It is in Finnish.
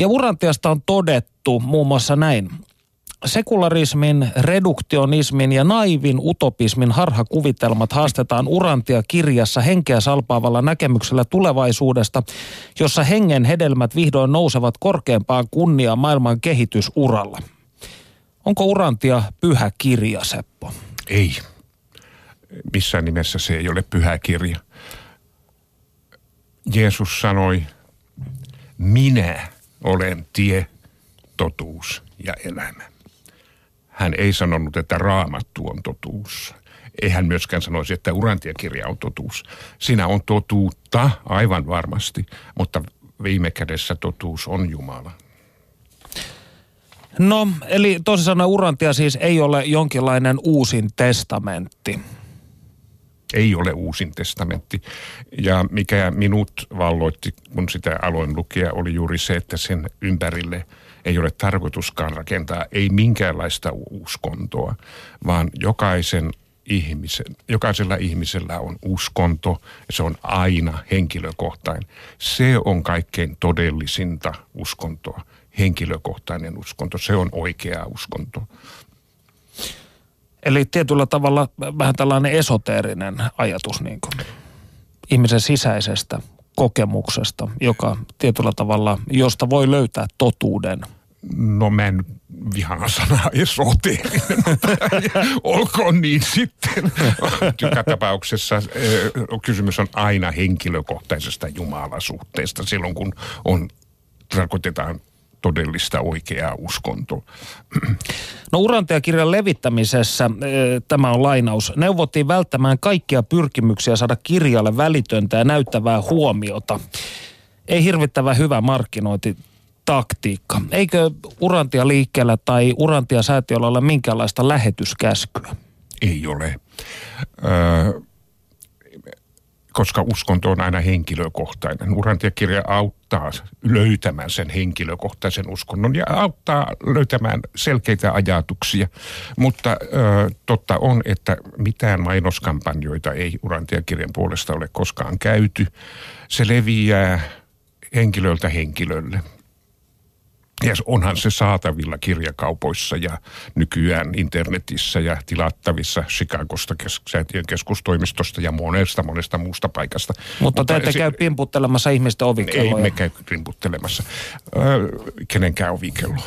Ja Urantiasta on todettu muun muassa näin. Sekularismin, reduktionismin ja naivin utopismin harhakuvitelmat haastetaan Urantia kirjassa henkeä salpaavalla näkemyksellä tulevaisuudesta, jossa hengen hedelmät vihdoin nousevat korkeampaan kunnia maailman kehitysuralla. Onko Urantia pyhä kirja, Seppo? Ei. Missään nimessä se ei ole pyhä kirja. Jeesus sanoi, minä olen tie, totuus ja elämä. Hän ei sanonut, että raamattu on totuus. Ei hän myöskään sanoisi, että urantiakirja on totuus. Siinä on totuutta aivan varmasti, mutta viime kädessä totuus on Jumala. No, eli tosi sanoen Urantia siis ei ole jonkinlainen uusin testamentti. Ei ole uusin testamentti. Ja mikä minut valloitti, kun sitä aloin lukea, oli juuri se, että sen ympärille ei ole tarkoituskaan rakentaa ei minkäänlaista uskontoa, vaan jokaisen ihmisen, jokaisella ihmisellä on uskonto ja se on aina henkilökohtainen. Se on kaikkein todellisinta uskontoa henkilökohtainen uskonto. Se on oikea uskonto. Eli tietyllä tavalla vähän tällainen esoteerinen ajatus niin kuin ihmisen sisäisestä kokemuksesta, joka tietyllä tavalla, josta voi löytää totuuden. No mä en vihaa sanaa esoteerinen, olkoon niin sitten. Joka tapauksessa kysymys on aina henkilökohtaisesta jumalasuhteesta silloin, kun on tarkoitetaan todellista oikeaa uskontoa. No Urantia-kirjan levittämisessä, eh, tämä on lainaus, neuvottiin välttämään kaikkia pyrkimyksiä saada kirjalle välitöntä ja näyttävää huomiota. Ei hirvittävän hyvä markkinointi taktiikka. Eikö Urantia liikkeellä tai Urantia säätiöllä ole minkäänlaista lähetyskäskyä? Ei ole. Öö, koska uskonto on aina henkilökohtainen. Urantiakirja auttaa löytämään sen henkilökohtaisen uskonnon ja auttaa löytämään selkeitä ajatuksia. Mutta ö, totta on, että mitään mainoskampanjoita ei Urantiakirjan puolesta ole koskaan käyty. Se leviää henkilöltä henkilölle. Ja onhan se saatavilla kirjakaupoissa ja nykyään internetissä ja tilattavissa Chicagosta kes- säätiön keskustoimistosta ja monesta monesta muusta paikasta. Mutta, Mutta te ette se, käy pimputtelemassa ihmisten ovikelloja. Ei me käy pimputtelemassa. Öö, kenenkään ovikelloa.